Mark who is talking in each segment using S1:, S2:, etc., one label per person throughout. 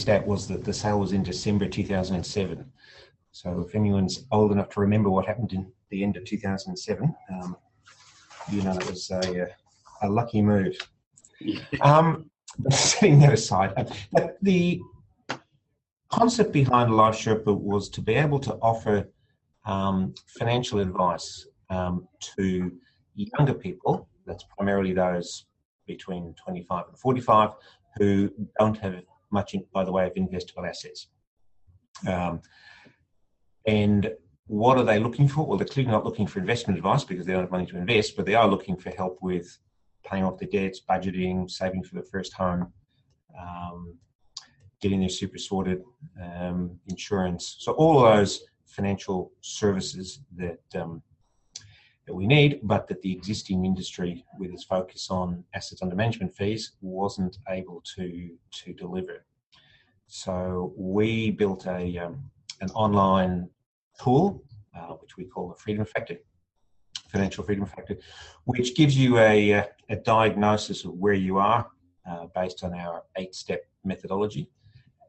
S1: stat was that the sale was in December 2007. So if anyone's old enough to remember what happened in the end of 2007, um, you know it was a, a lucky move. Um, setting that aside, uh, the concept behind Life Sherpa was to be able to offer um, financial advice um, to younger people, that's primarily those between 25 and 45, who don't have much in, by the way of investable assets. Um, and what are they looking for? Well, they're clearly not looking for investment advice because they don't have money to invest, but they are looking for help with paying off their debts, budgeting, saving for the first home, um, getting their super sorted, um, insurance. So all those financial services that um, that we need, but that the existing industry, with its focus on assets under management fees, wasn't able to to deliver. So we built a um, an online tool, uh, which we call the Freedom Factor, Financial Freedom Factor, which gives you a, a diagnosis of where you are uh, based on our eight step methodology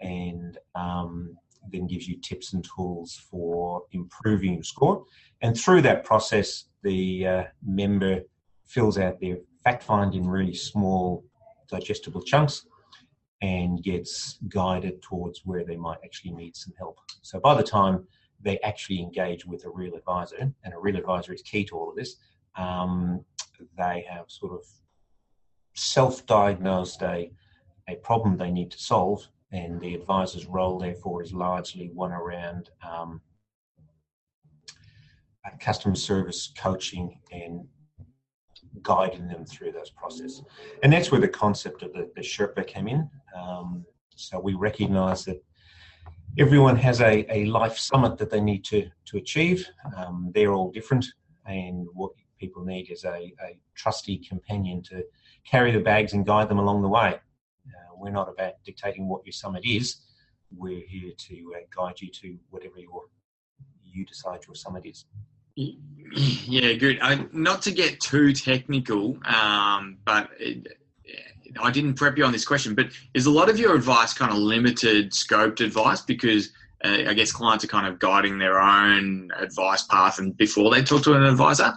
S1: and um, then gives you tips and tools for improving your score. And through that process, the uh, member fills out their fact find in really small, digestible chunks and gets guided towards where they might actually need some help. So by the time they actually engage with a real advisor, and a real advisor is key to all of this, um, they have sort of self diagnosed a, a problem they need to solve, and the advisor's role, therefore, is largely one around um, customer service coaching and guiding them through those processes. And that's where the concept of the, the Sherpa came in. Um, so we recognize that everyone has a, a life summit that they need to, to achieve. Um, they're all different, and what people need is a, a trusty companion to carry the bags and guide them along the way. Uh, we're not about dictating what your summit is. We're here to uh, guide you to whatever your, you decide your summit is.
S2: Yeah, good. I, not to get too technical, um, but it, I didn't prep you on this question, but is a lot of your advice kind of limited scoped advice because uh, I guess clients are kind of guiding their own advice path and before they talk to an advisor?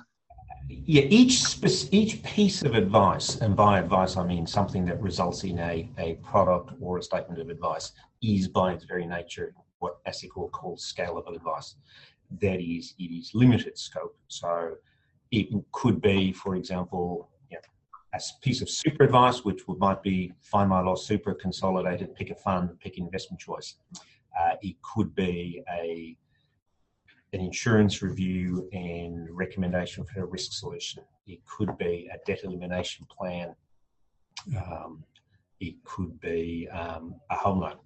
S1: Yeah, each each piece of advice, and by advice I mean something that results in a, a product or a statement of advice, is by its very nature what ASIC calls scalable advice. That is, it is limited scope. So it could be, for example, a piece of super advice, which would, might be find my loss super consolidated, pick a fund, pick an investment choice. Uh, it could be a an insurance review and recommendation for a risk solution. It could be a debt elimination plan. Um, it could be um, a home loan.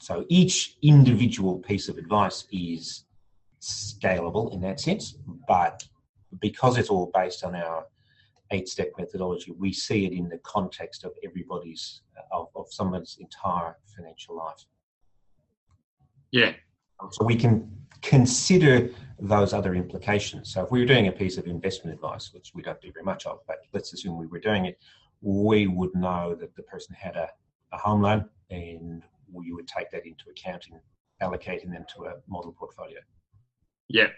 S1: So each individual piece of advice is scalable in that sense, but because it's all based on our eight step methodology, we see it in the context of everybody's, uh, of, of someone's entire financial life.
S2: Yeah.
S1: So we can consider those other implications. So if we were doing a piece of investment advice, which we don't do very much of, but let's assume we were doing it, we would know that the person had a, a home loan and we would take that into account in allocating them to a model portfolio.
S2: Yeah,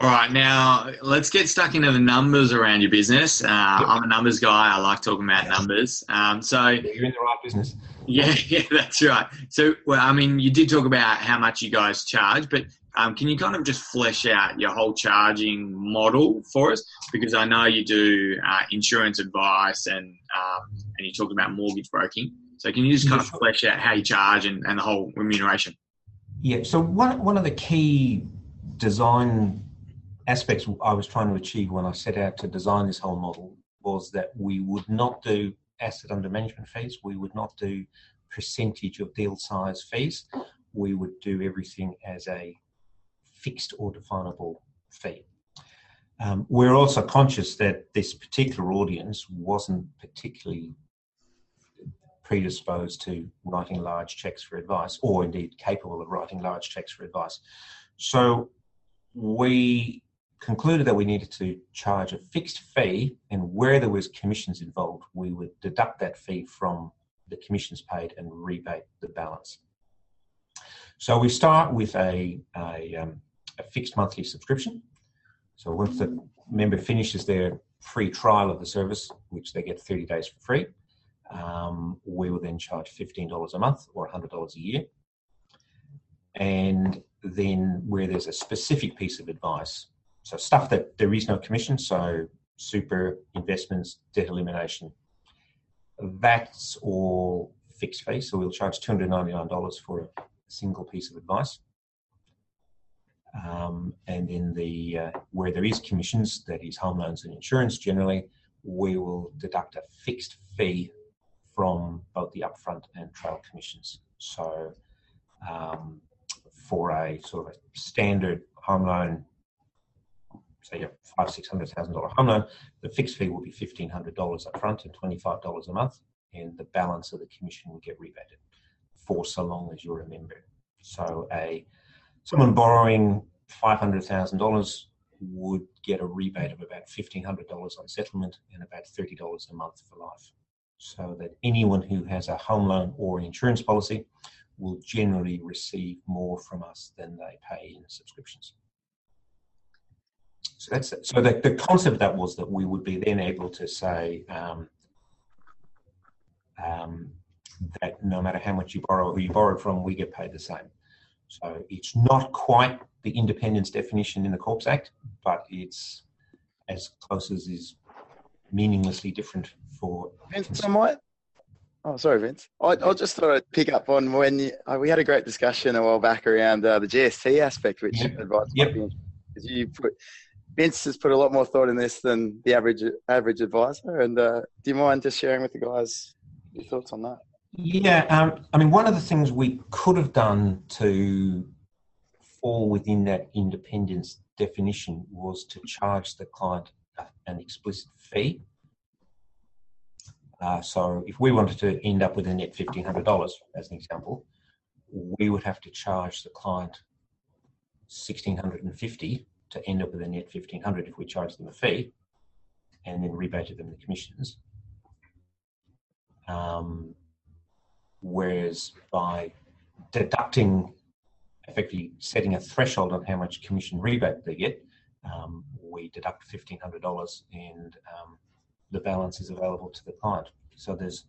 S2: all right, now let's get stuck into the numbers around your business. Uh, yep. I'm a numbers guy. I like talking about numbers. Um, so
S1: you're in the right business.
S2: Yeah, yeah, that's right. So, well, I mean, you did talk about how much you guys charge, but um, can you kind of just flesh out your whole charging model for us? Because I know you do uh, insurance advice and um, and you talk about mortgage broking. So, can you just kind yeah, of flesh out how you charge and, and the whole remuneration?
S1: Yeah. So one one of the key design aspects I was trying to achieve when I set out to design this whole model was that we would not do asset under management fees, we would not do percentage of deal size fees, we would do everything as a fixed or definable fee. Um, we're also conscious that this particular audience wasn't particularly predisposed to writing large checks for advice, or indeed capable of writing large checks for advice. So we concluded that we needed to charge a fixed fee, and where there was commissions involved, we would deduct that fee from the commissions paid and rebate the balance. So we start with a, a, um, a fixed monthly subscription. So once the member finishes their free trial of the service, which they get 30 days for free, um, we will then charge $15 a month or $100 a year. And then where there's a specific piece of advice, so stuff that there is no commission, so super investments, debt elimination, that's all fixed fee. So we'll charge $299 for a single piece of advice. Um, and then the uh, where there is commissions, that is home loans and insurance generally, we will deduct a fixed fee from both the upfront and trail commissions. So um, for a sort of a standard home loan, say a five six hundred thousand dollar home loan, the fixed fee will be fifteen hundred dollars up front and twenty five dollars a month, and the balance of the commission will get rebated for so long as you're a member. So a someone borrowing five hundred thousand dollars would get a rebate of about fifteen hundred dollars on settlement and about thirty dollars a month for life. So that anyone who has a home loan or insurance policy will generally receive more from us than they pay in subscriptions. So that's it. So the, the concept that was that we would be then able to say um, um, that no matter how much you borrow, who you borrowed from, we get paid the same. So it's not quite the independence definition in the Corps Act, but it's as close as is meaninglessly different for.
S3: Vince, I might. Oh, sorry, Vince. I, I just thought I'd pick up on when you, uh, we had a great discussion a while back around uh, the GST aspect, which
S1: Yep.
S3: advice
S1: Yep.
S3: might be because you put Vince has put a lot more thought in this than the average average advisor. And uh, do you mind just sharing with the guys your thoughts on that?
S1: Yeah, um, I mean, one of the things we could have done to fall within that independence definition was to charge the client an explicit fee. Uh, so, if we wanted to end up with a net fifteen hundred dollars, as an example, we would have to charge the client sixteen hundred and fifty to end up with a net fifteen hundred if we charged them a fee, and then rebated them the commissions. Um, whereas by deducting, effectively setting a threshold on how much commission rebate they get, um, we deduct fifteen hundred dollars, and um, the balance is available to the client. So there's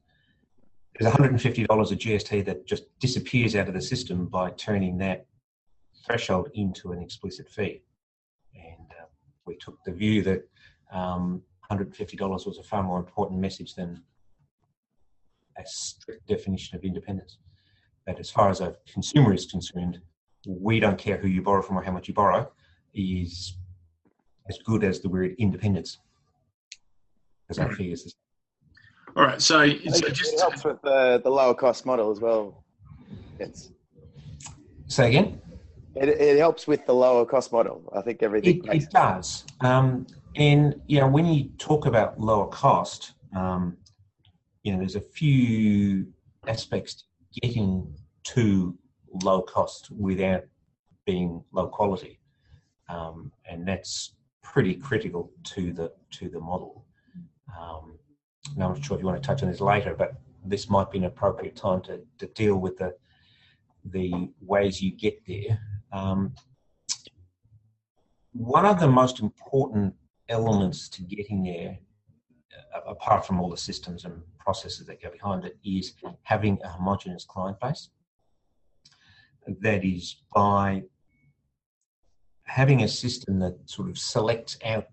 S1: there's one hundred and fifty dollars of GST that just disappears out of the system by turning that threshold into an explicit fee, and uh, we took the view that um, $150 was a far more important message than a strict definition of independence. That as far as a consumer is concerned, we don't care who you borrow from or how much you borrow, is as good as the word independence. Because our fee is the
S2: All right. So, so
S3: think it
S2: just
S3: helps with the, the lower cost model as well. Vince.
S1: Say again?
S3: It, it helps with the lower cost model. I think everything
S1: It, it does. Um, and, you know, when you talk about lower cost, um, you know, there's a few aspects to getting to low cost without being low quality. Um, and that's pretty critical to the to the model. Um, now, I'm not sure if you want to touch on this later, but this might be an appropriate time to, to deal with the the ways you get there. Um, one of the most important elements to getting there, uh, apart from all the systems and processes that go behind it, is having a homogeneous client base. That is by having a system that sort of selects out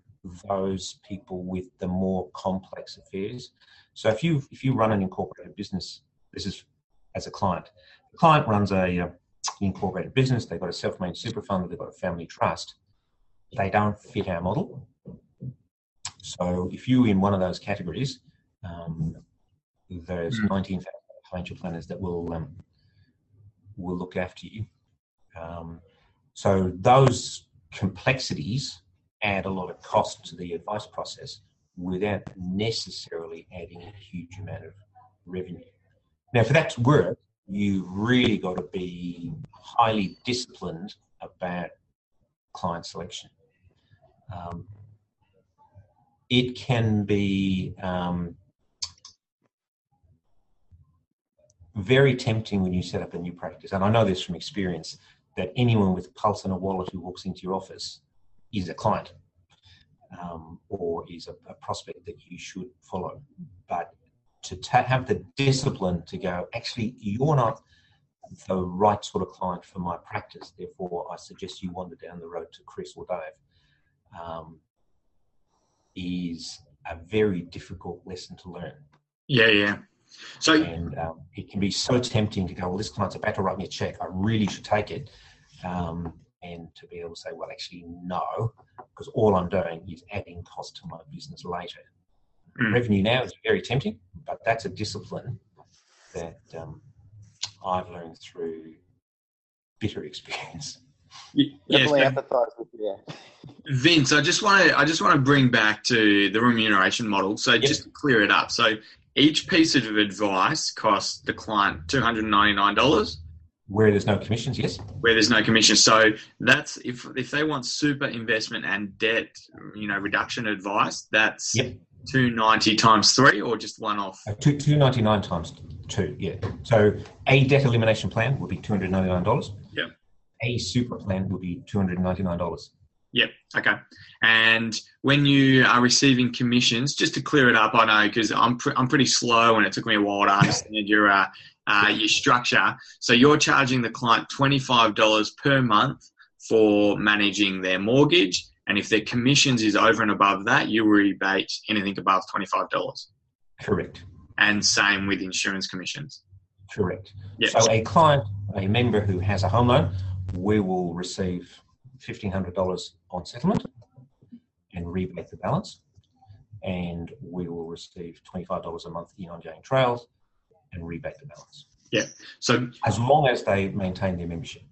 S1: those people with the more complex affairs. So if you if you run an incorporated business, this is as a client. The client runs a uh, incorporated business. They've got a self-made super fund. They've got a family trust. They don't fit our model. So if you're in one of those categories, um, there's
S2: Mm.
S1: 19,000 financial planners that will um, will look after you. Um, so those complexities add a lot of cost to the advice process without necessarily adding a huge amount of revenue. Now, for that to work, you've really got to be highly disciplined about client selection. Um, it can be um, very tempting when you set up a new practice, and I know this from experience, that anyone with pulse and a wallet who walks into your office is a client um, or is a, a, prospect that you should follow. But to ta- have the discipline to go, actually, you're not the right sort of client for my practice. Therefore, I suggest you wander down the road to Chris or Dave. Um, is a very difficult lesson to learn.
S2: Yeah, yeah. So
S1: and um, it can be so tempting to go, well, this client's about to write me a check. I really should take it. Um, and to be able to say, well, actually, no, because all I'm doing is adding cost to my business later. Mm. Revenue now is very tempting, but that's a discipline that um, I've learned through bitter experience.
S3: Yeah, Definitely so, empathise with you.
S2: Vince, I just want to I just want to bring back to the remuneration model. So yep. just to clear it up. So each piece of advice costs the client two hundred and ninety nine dollars.
S1: Where there's no commissions, yes.
S2: Where there's no commission, so that's if if they want super investment and debt, you know, reduction advice, that's
S1: yep.
S2: two ninety times three, or just one off.
S1: Uh, two two ninety nine times two, yeah. So a debt elimination plan would be two hundred ninety nine dollars.
S2: Yeah.
S1: A super plan would be two hundred ninety nine dollars.
S2: Yep. Okay. And when you are receiving commissions, just to clear it up, I know because I'm pre- I'm pretty slow and it took me a while to understand your uh, uh, your structure. So you're charging the client twenty five dollars per month for managing their mortgage, and if their commissions is over and above that, you rebate anything above twenty five dollars.
S1: Correct.
S2: And same with insurance commissions.
S1: Correct. Yep. So a client, a member who has a home loan, we will receive $1,500 on settlement and rebate the balance. And we will receive $25 a month in ongoing trails and rebate the balance.
S2: Yeah. So
S1: as long as they maintain their membership.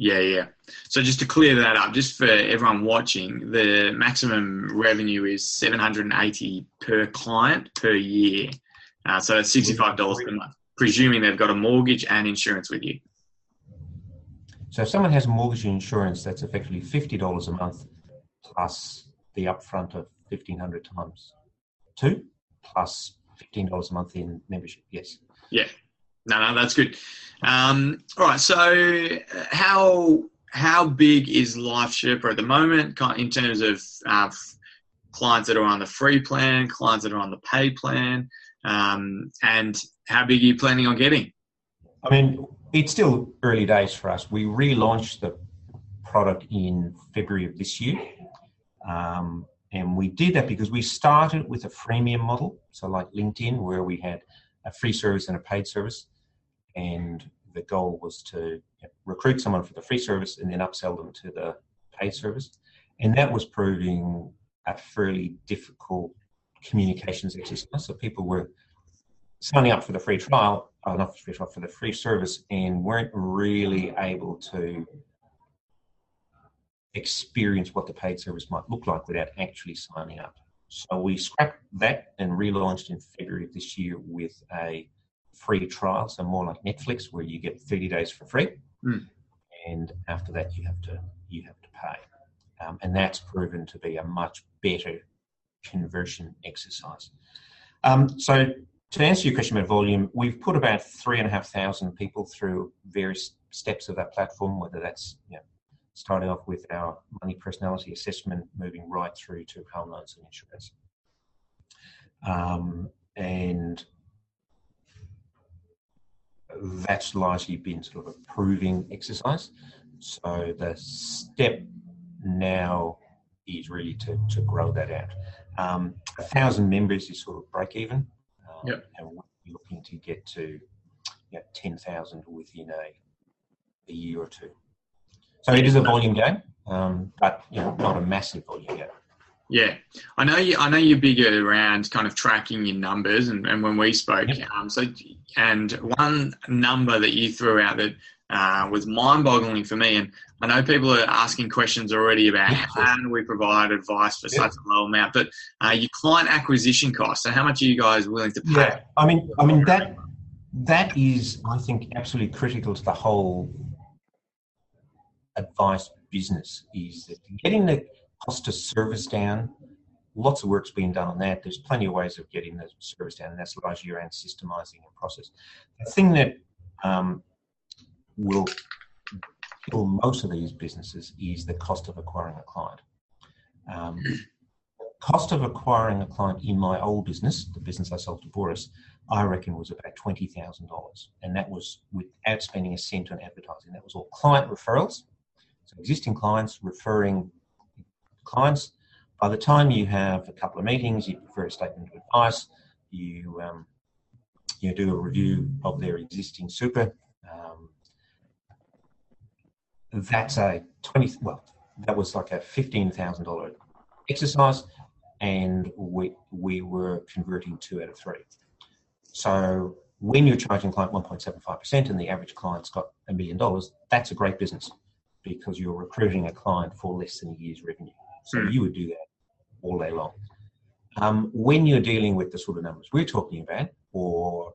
S2: Yeah, yeah. So just to clear that up, just for everyone watching, the maximum revenue is 780 per client per year. Uh, so that's $65 per month, presuming they've got a mortgage and insurance with you.
S1: So if someone has mortgage insurance, that's effectively $50 a month plus the upfront of 1500 times two plus $15 a month in membership. Yes.
S2: Yeah. No, no, that's good. Um, all right. So how how big is Life Sherpa at the moment in terms of uh, clients that are on the free plan, clients that are on the pay plan, um, and how big are you planning on getting?
S1: I mean, it's still early days for us. We relaunched the product in February of this year. Um, and we did that because we started with a freemium model, so like LinkedIn, where we had a free service and a paid service. And the goal was to recruit someone for the free service and then upsell them to the paid service. And that was proving a fairly difficult communications exercise. So people were signing up for the free trial, uh, not for the free trial, for the free service, and weren't really able to experience what the paid service might look like without actually signing up. So we scrapped that and relaunched in February of this year with a free trial, so more like Netflix, where you get 30 days for free,
S2: mm.
S1: and after that you have to you have to pay, um, and that's proven to be a much better conversion exercise. Um, so to answer your question about volume, we've put about three and a half thousand people through various steps of that platform, whether that's you know, starting off with our money personality assessment, moving right through to home loans and insurance. Um, and that's largely been sort of a proving exercise. So the step now is really to, to grow that out. Um, a thousand members is sort of break even.
S2: Yep.
S1: And we're looking to get to you know, 10,000 within a, a year or two. So it is a volume game, um, but you know, not a massive volume game.
S2: Yeah, I know you. I know you're bigger around kind of tracking your numbers, and, and when we spoke, yep. um, so and one number that you threw out that uh, was mind-boggling for me, and I know people are asking questions already about how do we provide advice for such a low amount, but uh, your client acquisition cost. So, how much are you guys willing to pay?
S1: Yeah, I mean, I mean that that is, I think, absolutely critical to the whole advice business. Is that getting the cost of service down lots of work's being done on that. There's plenty of ways of getting the service down, and that's largely around systemizing and process. The thing that um, will kill most of these businesses is the cost of acquiring a client. Um, cost of acquiring a client in my old business, the business I sold to Boris, I reckon was about twenty thousand dollars, and that was without spending a cent on advertising. That was all client referrals, so existing clients referring clients. By the time you have a couple of meetings, you prepare a statement of advice, you um, you do a review of their existing super. Um, that's a twenty. Well, that was like a fifteen thousand dollar exercise, and we we were converting two out of three. So when you're charging client 1.75% and the average client's got a million dollars, that's a great business because you're recruiting a client for less than a year's revenue. So mm. you would do that all day long. Um, when you're dealing with the sort of numbers we're talking about, or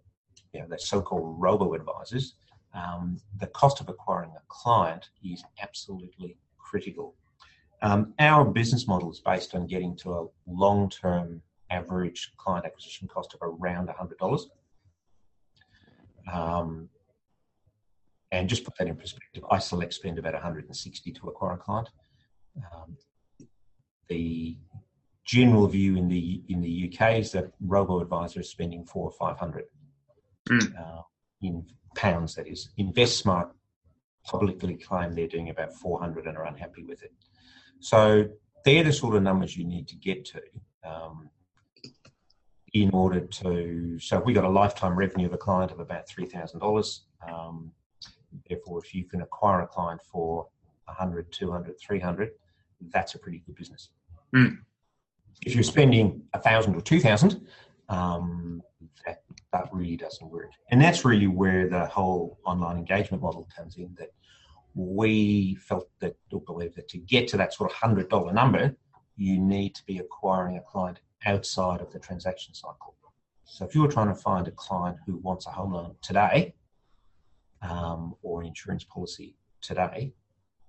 S1: you know, the so-called robo-advisors, um, the cost of acquiring a client is absolutely critical. Um, our business model is based on getting to a long-term average client acquisition cost of around $100. Um, and just put that in perspective, iSelect spend about 160 to acquire a client. Um, the general view in the in the UK is that robo advisor is spending four or five hundred mm. uh, in pounds. That is, InvestSmart publicly claim they're doing about 400 and are unhappy with it. So they're the sort of numbers you need to get to. Um, in order to, so we got a lifetime revenue of a client of about $3,000, um, therefore, if you can acquire a client for 100, 200, 300, that's a pretty good business. Mm. If you're spending a thousand or two thousand, um, that that really doesn't work. And that's really where the whole online engagement model comes in. That we felt that or believe that to get to that sort of hundred dollar number, you need to be acquiring a client outside of the transaction cycle. So if you're trying to find a client who wants a home loan today um, or an insurance policy today,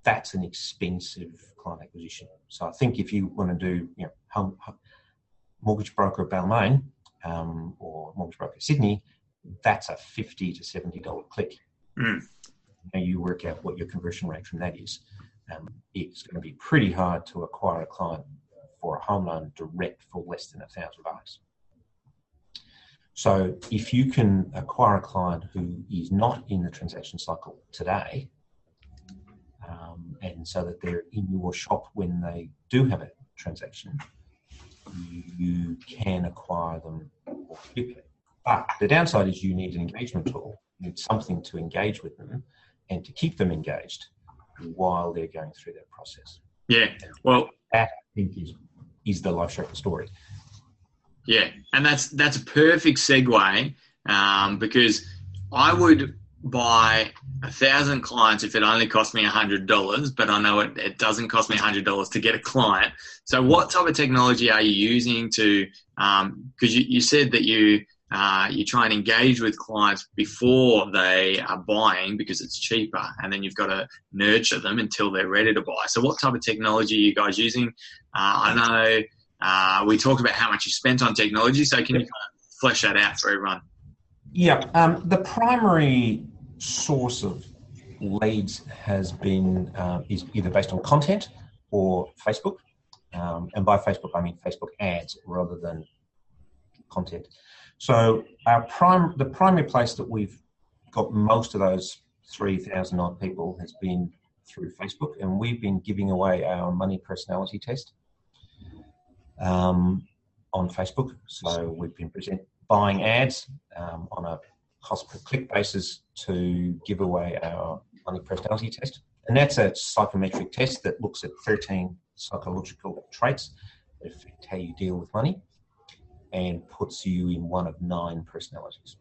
S1: that's an expensive client acquisition. So I think if you want to do, you know, home, mortgage broker Balmain um, or mortgage broker Sydney, that's a fifty to seventy dollar click. Mm. Now you work out what your conversion rate from that is. Um, it's going to be pretty hard to acquire a client for a home loan direct for less than a thousand bucks. So if you can acquire a client who is not in the transaction cycle today, um, and so that they're in your shop when they do have a transaction, you can acquire them more quickly. But the downside is you need an engagement tool, you need something to engage with them and to keep them engaged while they're going through that process.
S2: Yeah, well,
S1: that I think is is the Life Sherpa story.
S2: Yeah, and that's that's a perfect segue um, because I would buy a thousand clients if it only cost me a hundred dollars, but I know it, it doesn't cost me a hundred dollars to get a client. So, what type of technology are you using to? Because um, you, you said that you uh, you try and engage with clients before they are buying because it's cheaper, and then you've got to nurture them until they're ready to buy. So, what type of technology are you guys using? Uh, I know uh, we talked about how much you spent on technology, so can you kind of flesh that out for everyone?
S1: Yeah, um, the primary source of leads has been uh, is either based on content or Facebook, um, and by Facebook I mean Facebook ads rather than content. So our prime, the primary place that we've got most of those 3,000 odd people has been through Facebook, and we've been giving away our money personality test um, on Facebook. So we've been present, buying ads um, on a cost per click basis to give away our money personality test. And that's a psychometric test that looks at 13 psychological traits that affect how you deal with money and puts you in one of nine personalities.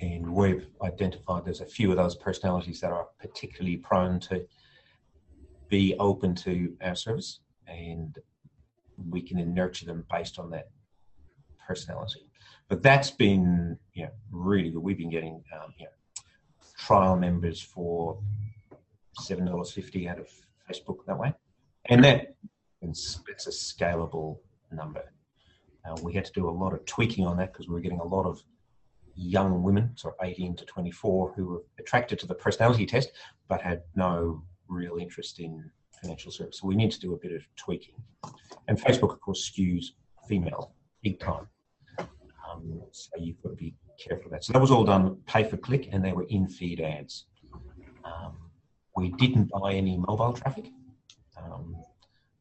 S1: And we've identified there's a few of those personalities that are particularly prone to be open to our service, and we can nurture them based on that personality. But that's been you know, really good. We've been getting um, you know, trial members for seven dollars fifty out of Facebook that way, and that it's, it's a scalable number. Uh, we had to do a lot of tweaking on that because we were getting a lot of young women, so 18 to 24, who were attracted to the personality test but had no real interest in financial services. So we need to do a bit of tweaking. And Facebook, of course, skews female big time. Um, so you've got to be careful of that. So that was all done pay for click and they were in feed ads. Um, we didn't buy any mobile traffic, um,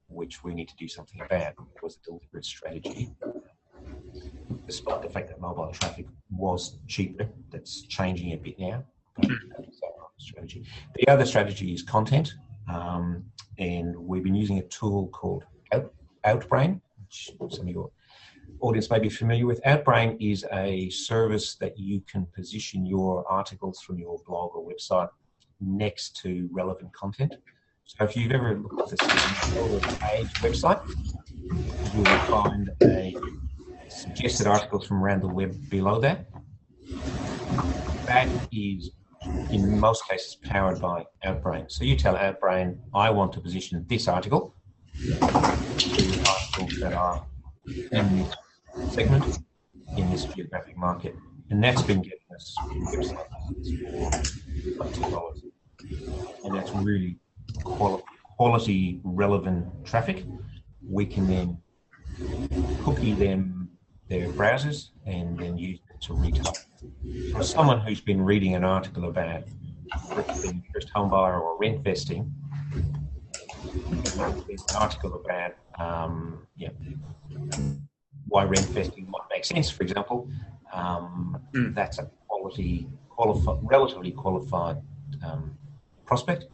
S1: which we need to do something about. It was a deliberate strategy. Despite the fact that mobile traffic was cheaper, that's changing a bit now. But that's our strategy. The other strategy is content, um, and we've been using a tool called Out, Outbrain, which some of your audience may be familiar with. Outbrain is a service that you can position your articles from your blog or website next to relevant content. So if you've ever looked at the page website, you will find a suggested articles from around the web below that. That is, in most cases, powered by Outbrain. So you tell Outbrain, I want to position this article, articles that are in segment, in this geographic market. And that's been getting us websites like $2 and that's really quali- quality relevant traffic. We can then cookie them their browsers and then use it to retail. For someone who's been reading an article about first home buyer or rent vesting, an article about um, yeah, why rent vesting might make sense, for example. Um,
S2: Mm.
S1: That's a quality, relatively qualified um, prospect,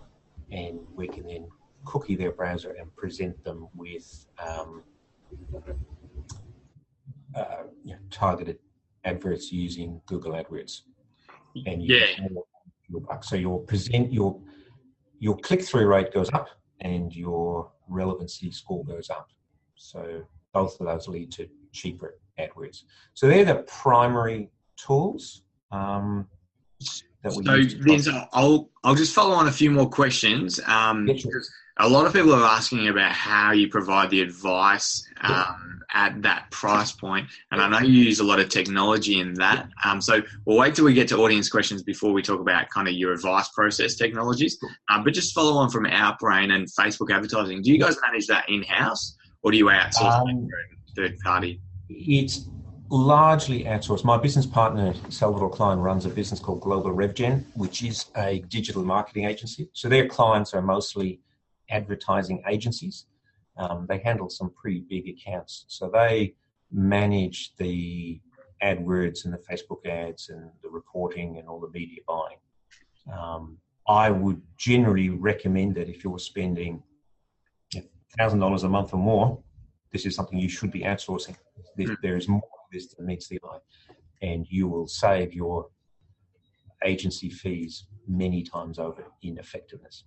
S1: and we can then cookie their browser and present them with um, uh, you know, targeted adverts using Google AdWords. And you
S2: Yeah.
S1: get more for your buck. So your present your your click through rate goes up and your relevancy score goes up. So both of those lead to cheaper AdWords. So they're the primary tools um, that we
S2: So,
S1: use. to
S2: I'll I'll just follow on a few more questions. Um,
S1: Yeah, sure.
S2: a lot of people are asking about how you provide the advice um, at that price point, and I know you use a lot of technology in that. Um, so we'll wait till we get to audience questions before we talk about kind of your advice process technologies. Um, but just follow on from Outbrain and Facebook advertising. Do you guys manage that in house, or do you outsource
S1: Um,
S2: it to a third party?
S1: It's largely outsourced. My business partner, Salvador Klein, runs a business called Global RevGen, which is a digital marketing agency. So their clients are mostly advertising agencies. Um, they handle some pretty big accounts. So they manage the AdWords and the Facebook ads and the reporting and all the media buying. Um, I would generally recommend that if you're spending thousand dollars a month or more, this is something you should be outsourcing. There-
S2: Mm.
S1: There is more of this than meets the eye, and you will save your agency fees many times over in effectiveness.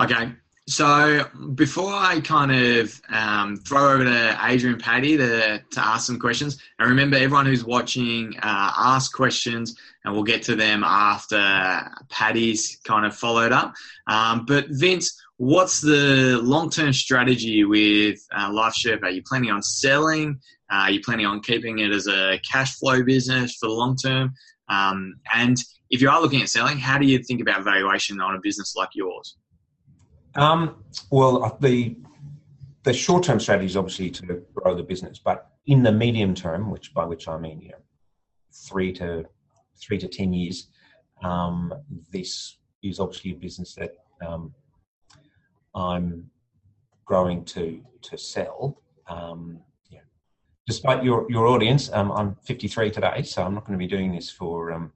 S2: Okay. So before I kind of um, throw over to Adrian Patty to, to ask some questions, and remember everyone who's watching, uh, ask questions, and we'll get to them after Patty's kind of followed up. Um, but Vince, what's the long-term strategy with uh, Life Sherpa? Are you planning on selling? Uh, are you planning on keeping it as a cash flow business for the long term? Um, and if you are looking at selling, how do you think about valuation on a business like yours?
S1: Um, well, uh, the the short term strategy is obviously to grow the business, but in the medium term, which by which I mean you know three to three to ten years, um, this is obviously a business that um, I'm growing to to sell. Um, yeah. Despite your your audience, um, I'm 53 today, so I'm not going to be doing this for um,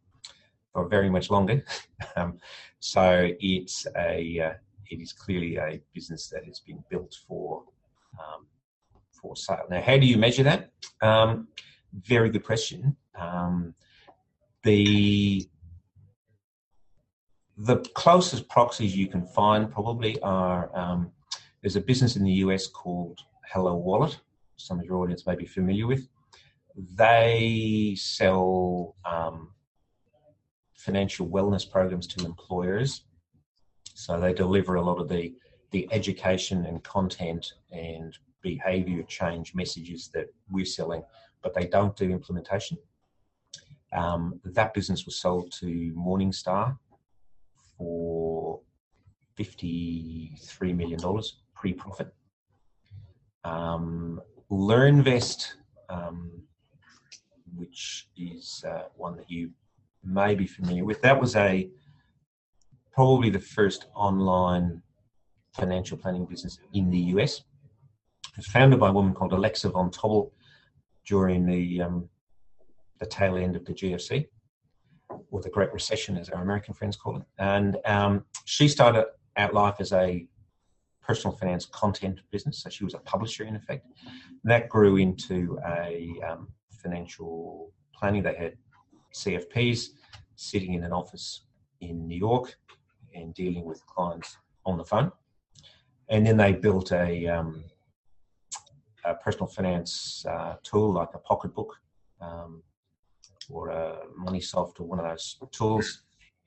S1: for very much longer. um, so it's a uh, it is clearly a business that has been built for um, for sale. Now, how do you measure that? Um, very good question. The the closest proxies you can find probably are um, there's a business in the US called HelloWallet. Some of your audience may be familiar with. They sell um, financial wellness programs to employers so they deliver a lot of the the education and content and behavior change messages that we're selling, but they don't do implementation. Um, that business was sold to Morningstar for $53 million pre profit. Um, LearnVest, um, which is uh, one that you may be familiar with, that was a probably the first online financial planning business in the US. It was founded by a woman called Alexa von Tobel during the um, the tail end of the GFC, or the Great Recession, as our American friends call it. And um, she started out life as a personal finance content business, so she was a publisher in effect. And that grew into a um, financial planning. They had CFPs sitting in an office in New York and dealing with clients on the phone. And then they built a, um, a personal finance uh, tool like a pocketbook um, or a MoneySoft or one of those tools.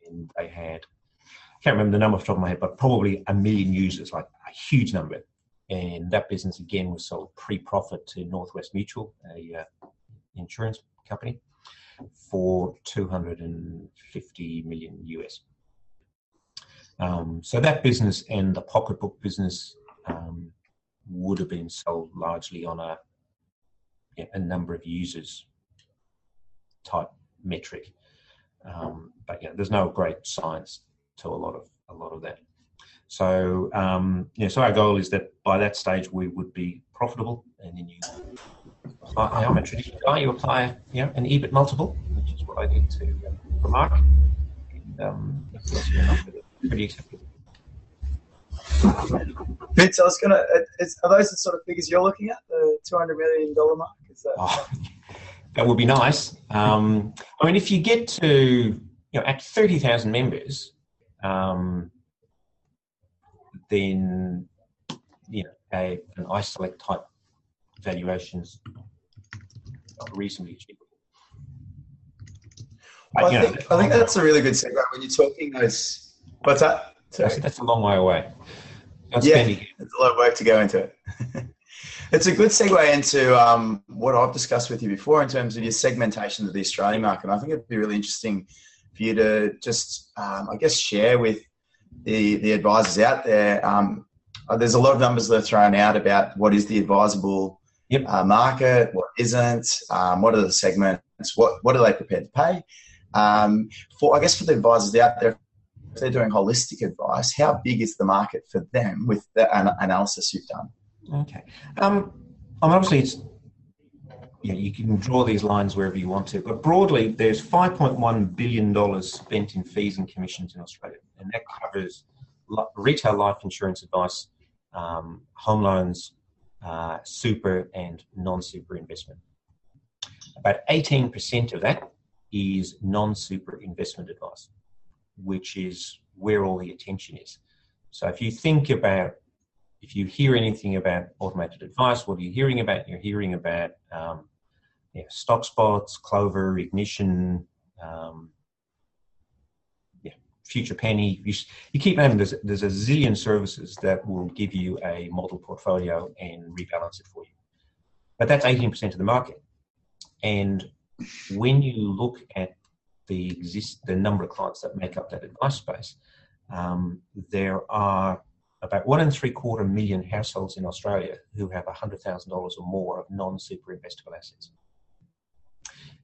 S1: And they had, I can't remember the number off the top of my head, but probably a million users, like a huge number. And that business again was sold pre-profit to Northwest Mutual, a uh, insurance company, for 250 million US. Um, so that business and the pocketbook business um, would have been sold largely on a, a number of users type metric. Um, but yeah, there's no great science to a lot of a lot of that. So um, yeah, so our goal is that by that stage we would be profitable, and then you. I'm a traditional guy. You apply, you know, an EBIT multiple, which is what I did to um, for Mark. And, um, pretty acceptable.
S4: Vince, I was gonna. Are those the sort of figures you're looking at? The two hundred million dollar mark? Is that?
S1: Oh, that would be nice. Um, I mean, if you get to you know at thirty thousand members, um, then you know a, an iSelect type valuations reasonably achievable.
S4: Well, I, think, know, I think that's a really good segue when you're talking those. What's that?
S1: That's, that's, a long way away.
S4: That's yeah, there's a lot of work to go into it. it's a good segue into um, what I've discussed with you before in terms of your segmentation of the Australian market. I think it'd be really interesting for you to just, um, I guess, share with the the advisors out there. Um, uh, there's a lot of numbers that are thrown out about what is the advisable
S1: yep.
S4: uh, market, what isn't, um, what are the segments, what what are they prepared to pay. Um, for I guess for the advisors out there, if they're doing holistic advice, how big is the market for them with the analysis you've done?
S1: Okay. Um, I mean, obviously, it's yeah, you can draw these lines wherever you want to, but broadly, there's 5.1 billion dollars spent in fees and commissions in Australia, and that covers retail life insurance advice, um, home loans, uh, super, and non-super investment. About 18% of that is non-super investment advice, which is where all the attention is. So if you think about if you hear anything about automated advice, what are you hearing about? You're hearing about um, yeah, Stockspots, Clover, Ignition, um, yeah, Future Penny. You, you keep naming there's, there's a zillion services that will give you a model portfolio and rebalance it for you. But that's 18% of the market. And when you look at the exist the number of clients that make up that advice space, um, there are about one and three quarter million households in Australia who have $100,000 or more of non super investable assets.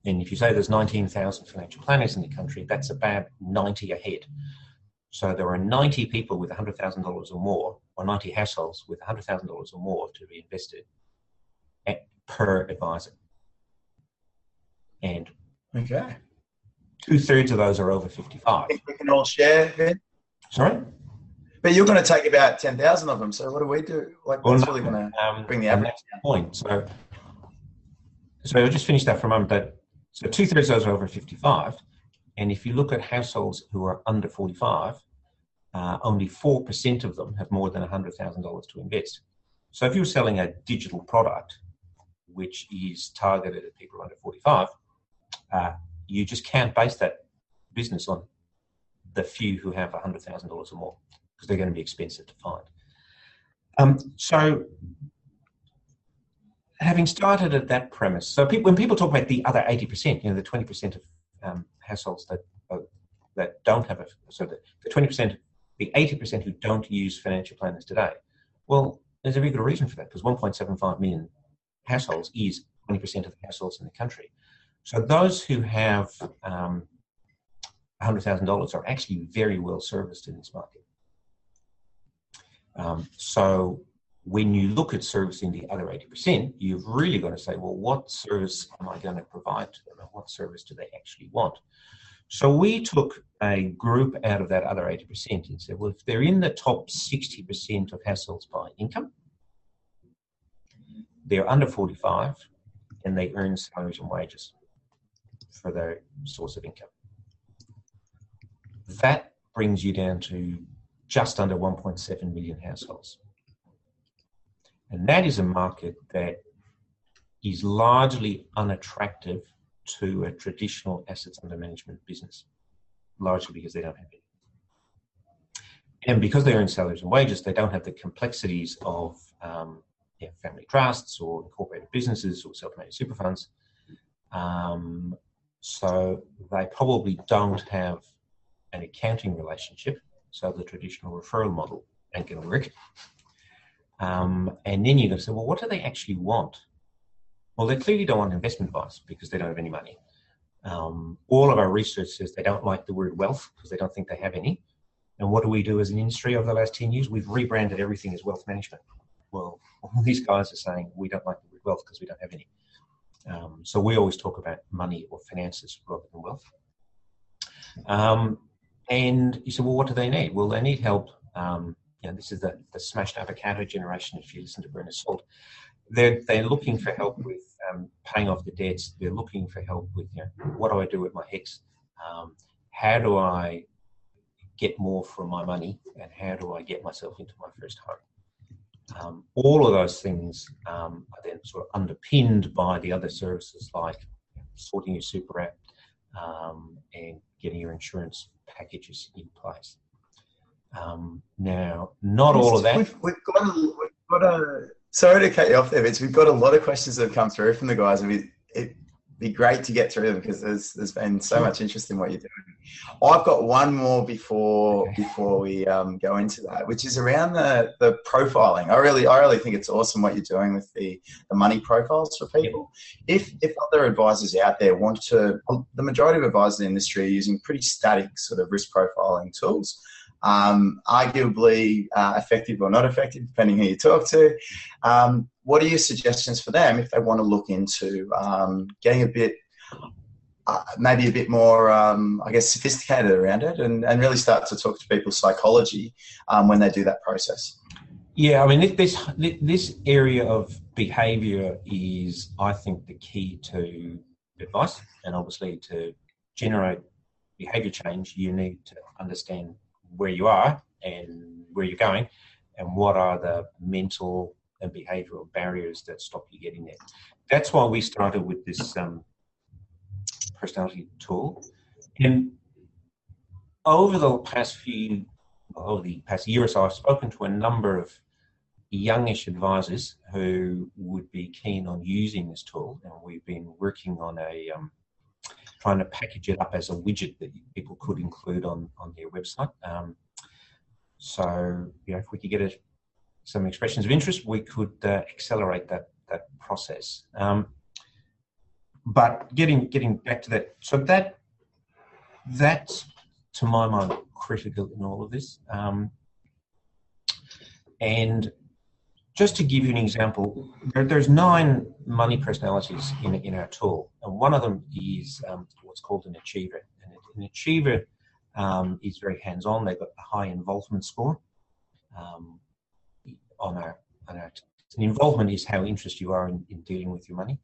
S1: And if you say there's 19,000 financial planners in the country, that's about 90 ahead. So there are 90 people with $100,000 or more, or 90 households with $100,000 or more to be invested at, per advisor. And
S4: okay,
S1: two thirds of those are over 55.
S4: we can all share, Ben?
S1: Sorry?
S4: But you're going to take about 10,000 of them. So what do we do? Like, well, no, really going to um, bring the average
S1: down. Point. So, so I'll just finish that for a moment. That so two thirds of those are over 55. And if you look at households who are under 45, uh, only 4% of them have more than $100,000 to invest. So if you're selling a digital product, which is targeted at people under 45, uh, you just can't base that business on the few who have $100,000 or more because they're going to be expensive to find. Um, so having started at that premise, so when people talk about the other 80%, you know, the 20% of um, households that uh, that don't have a, so the, the 20%, the 80% who don't use financial planners today, well, there's a very good reason for that because 1.75 million households is 20% of the households in the country. So those who have um, $100,000 are actually very well serviced in this market. Um, so when you look at servicing the other 80%, you've really got to say, well, what service am I going to provide to them and what service do they actually want? So we took a group out of that other 80% and said, well, if they're in the top 60% of households by income, they're under 45 and they earn salaries and wages for their source of income. That brings you down to just under 1.7 million households. And that is a market that is largely unattractive to a traditional assets under management business, largely because they don't have any. And because they earn salaries and wages, they don't have the complexities of um, yeah, family trusts or incorporated businesses or self-managed super funds. Um, so they probably don't have an accounting relationship. So the traditional referral model ain't going to work. Um, and then you're going to say, well, what do they actually want? Well, they clearly don't want investment advice because they don't have any money. Um, all of our research says they don't like the word wealth because they don't think they have any. And what do we do as an industry over the last 10 years? We've rebranded everything as wealth management. Well, all these guys are saying we don't like the word wealth because we don't have any. Um, so we always talk about money or finances rather than wealth. Um, and you say, well, what do they need? Well, they need help um, you know, this is the, the smashed avocado generation, if you listen to Bernard Salt. They're, they're looking for help with um, paying off the debts. They're looking for help with, you know, what do I do with my HECS? Um, how do I get more from my money? And how do I get myself into my first home? Um, all of those things um, are then sort of underpinned by the other services like sorting your super app um, and getting your insurance packages in place. Um, now, not all of that.
S4: We've, got a, we've got a. Sorry to cut you off there, Vince. We've got a lot of questions that have come through from the guys. It'd be great to get through them because there's there's been so much interest in what you're doing. I've got one more before before we um, go into that, which is around the the profiling. I really I really think it's awesome what you're doing with the the money profiles for people. If if other advisors out there want to, the majority of advisors in the industry are using pretty static sort of risk profiling tools um, arguably uh, effective or not effective, depending who you talk to. Um, what are your suggestions for them if they want to look into um, getting a bit, uh, maybe a bit more, um, I guess, sophisticated around it and, and really start to talk to people's psychology um, when they do that process?
S1: Yeah, I mean, this this area of behaviour is, I think, the key to advice, and obviously to generate behaviour change, you need to understand where you are and where you're going, and what are the mental and behavioral barriers that stop you getting there. That's why we started with this um, personality tool. And over the past few, over the past year or so, I've spoken to a number of youngish advisors who would be keen on using this tool, and we've been working on a um, trying to package it up as a widget that people could include on, on their website. Um, so, you know, if we could get a, some expressions of interest, we could uh, accelerate that that process. Um, but getting getting back to that, so that that's to my mind critical in all of this. Um, and just to give you an example, there, there's nine money personalities in, in our tool, and one of them is um, what's called an achiever. And an achiever um, is very hands-on. They've got a high involvement score um, on our, on our and involvement is how interested you are in, in dealing with your money.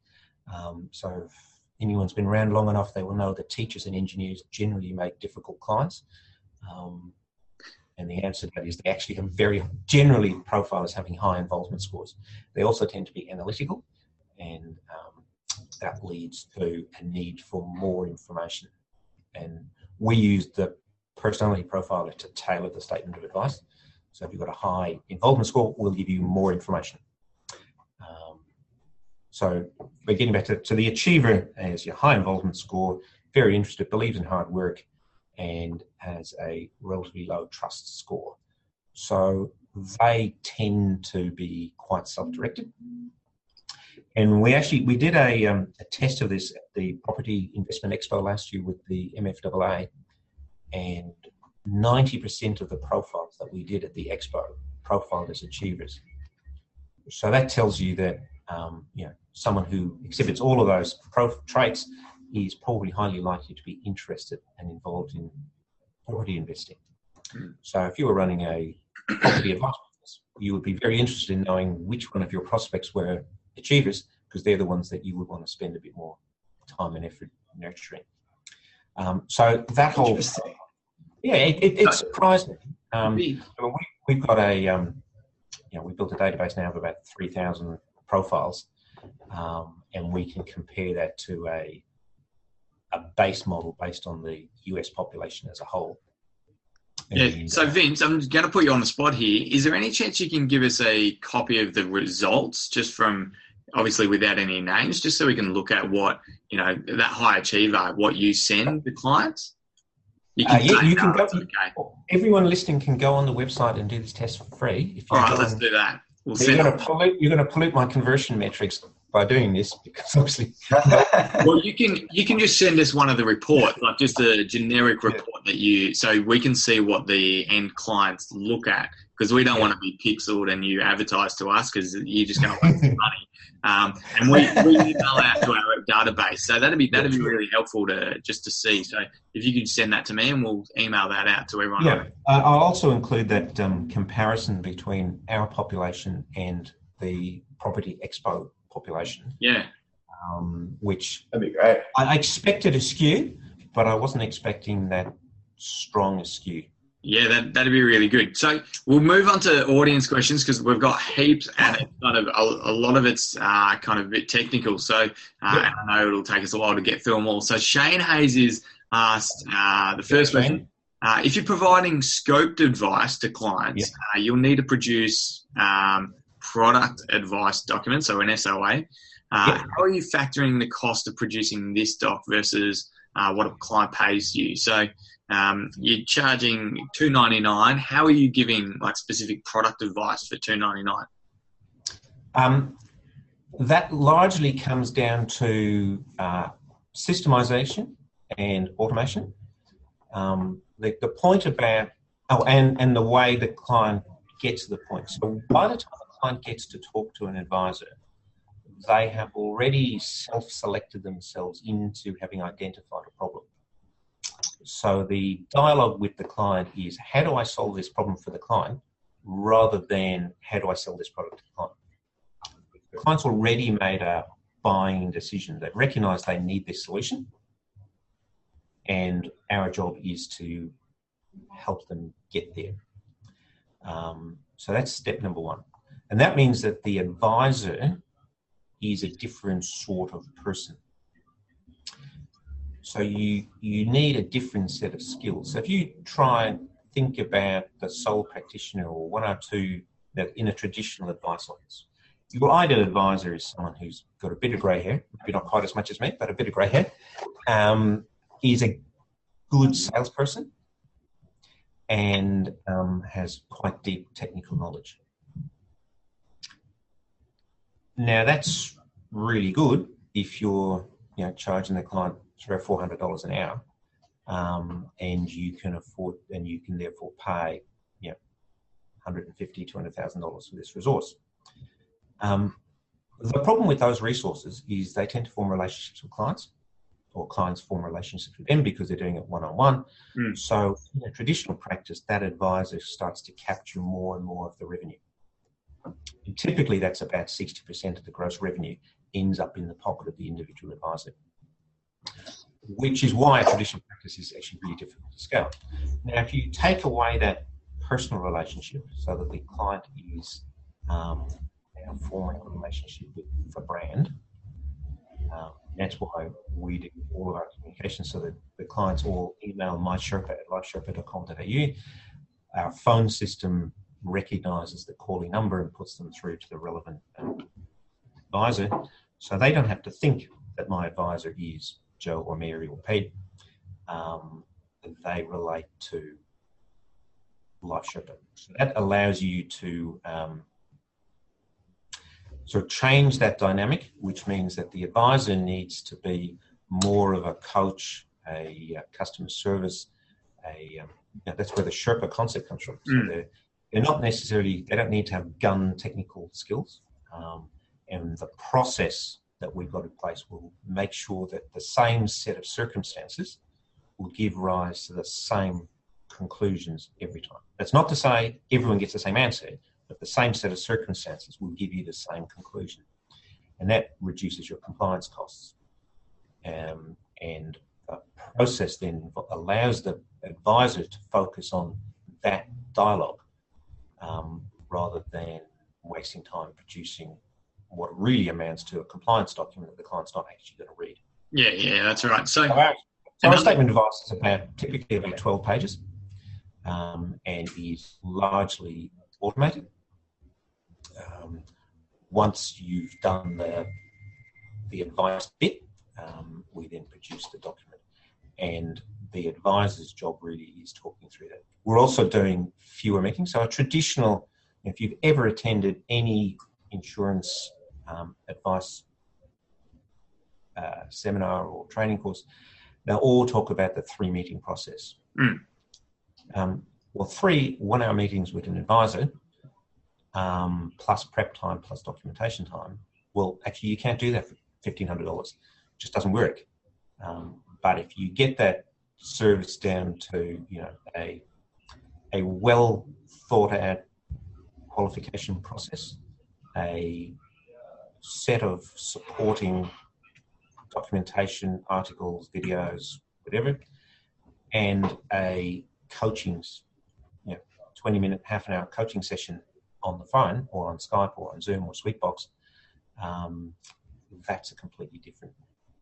S1: Um, so if anyone's been around long enough, they will know that teachers and engineers generally make difficult clients. Um, and the answer to that is they actually have very generally profile as having high involvement scores. They also tend to be analytical, and um, that leads to a need for more information. And we use the personality profiler to tailor the statement of advice. So if you've got a high involvement score, we'll give you more information. Um, So we're getting back to, to the achiever as your high involvement score, very interested, believes in hard work, and has a relatively low trust score. So they tend to be quite self-directed. And we actually we did a, um, a test of this at the Property Investment Expo last year with the MFAA, and 90% of the profiles that we did at the expo profiled as achievers. So that tells you that um, you know someone who exhibits all of those traits is probably highly likely to be interested and involved in property investing. Hmm. So if you were running a property advice business, you would be very interested in knowing which one of your prospects were achievers because they're the ones that you would want to spend a bit more time and effort nurturing. Um, so that whole yeah, it, it, it surprised me. Um, I mean, we, have got a um, you know we built a database now of about three thousand profiles, um, and we can compare that to a a base model based on the US population as a whole.
S2: Yeah. So Vince, I'm going to put you on the spot here. Is there any chance you can give us a copy of the results, just from obviously without any names, just so we can look at what you know that high achiever, what you send the clients?
S1: You can, uh, yeah, you can go. Okay. Everyone listening can go on the website and do this test for free.
S2: If you All right, let's do that.
S1: We'll you're going to pollute. You're going to pollute my conversion metrics by doing this because obviously.
S2: well, you can you can just send us one of the reports, like just a generic report yeah. that you, so we can see what the end clients look at because we don't yeah. want to be pixeled and you advertise to us because you're just going to waste money. Um, and we, we email out to our database, so that'd be that'd be really helpful to just to see. So if you could send that to me, and we'll email that out to everyone.
S1: Yeah, uh, I'll also include that um, comparison between our population and the Property Expo population.
S2: Yeah.
S1: Um, which
S4: that'd be great.
S1: I expected a skew, but I wasn't expecting that strong a skew.
S2: Yeah, that, that'd be really good. So we'll move on to audience questions because we've got heaps and it's kind of a, a lot of it's uh, kind of a bit technical. So uh, yeah. I know it'll take us a while to get through them all. So Shane Hayes is asked uh, the first yeah, question. Uh, if you're providing scoped advice to clients, yeah. Uh, you'll need to produce um, product advice document, so an SOA. Uh, how are you factoring the cost of producing this doc versus what a client pays you? So um, you're charging two ninety nine. How are you giving like specific product advice for two ninety nine?
S1: Um, that largely comes down to uh, systemization and automation. Um, the, the point about oh, and and the way the client gets to the point. So by the time client gets to talk to an advisor, they have already self-selected themselves into having identified a problem. So the dialogue with the client is how do I solve this problem for the client rather than how do I sell this product to the client. The client's already made a buying decision. They recognize they need this solution. And our job is to help them get there. Um, so that's step number one. And that means that the advisor is a different sort of person. So you you need a different set of skills. So if you try and think about the sole practitioner or one or two that in a traditional advice office, your ideal advisor is someone who's got a bit of grey hair, maybe not quite as much as me, but a bit of grey hair. Um, is a good salesperson and um, has quite deep technical knowledge. Now that's really good if you're you know charging the client about four hundred dollars an hour, um, and you can afford and you can therefore pay you know, hundred and fifty, two hundred thousand dollars for this resource. Um, the problem with those resources is they tend to form relationships with clients, or clients form relationships with them because they're doing it one on one. So, in a traditional practice, that advisor starts to capture more and more of the revenue. And typically, that's about 60% of the gross revenue ends up in the pocket of the individual advisor which is why a traditional practice is actually really difficult to scale. Now, if you take away that personal relationship so that the client is um, forming a relationship with the brand, um, that's why we do all of our communication so that the clients all email mysherpa at lifesherpa.com.au. Our phone system recognizes the calling number and puts them through to the relevant um, advisor So they don't have to think that my advisor is Joe or Mary or Pete. Um, they relate to Life Sherpa. So that allows you to um, sort of change that dynamic, which means that the advisor needs to be more of a coach, a, uh, customer service, a um, that's where the Sherpa concept comes from. So
S2: Mm.
S1: They're, not necessarily they don't need to have gun technical skills, um, and the process that we've got in place will make sure that the same set of circumstances will give rise to the same conclusions every time. That's not to say everyone gets the same answer, but the same set of circumstances will give you the same conclusion. And that reduces your compliance costs. Um, and the process then allows the advisor to focus on that dialogue um, rather than wasting time producing what really amounts to a compliance document that the client's not actually going to read.
S2: Yeah, yeah, that's right. So,
S1: So our, so our statement of advice is about typically about 12 pages um, and is largely automated. Um, once you've done the, the advice bit, um, we then produce the document. And the advisor's job really is talking through that. We're also doing fewer meetings. So a traditional, if you've ever attended any insurance um, advice uh, seminar or training course, they'll all talk about the three meeting process.
S2: Mm.
S1: Um, well, three one hour meetings with an advisor, um, plus prep time, plus documentation time. Well, actually, you can't do that for $1,500. It just doesn't work. Um, but if you get that service down to, you know, a, a well thought out qualification process, a set of supporting documentation, articles, videos, whatever, and a coaching, you know, 20 minute, half an hour coaching session on the phone or on Skype or on Zoom or Sweetbox, um, that's a completely different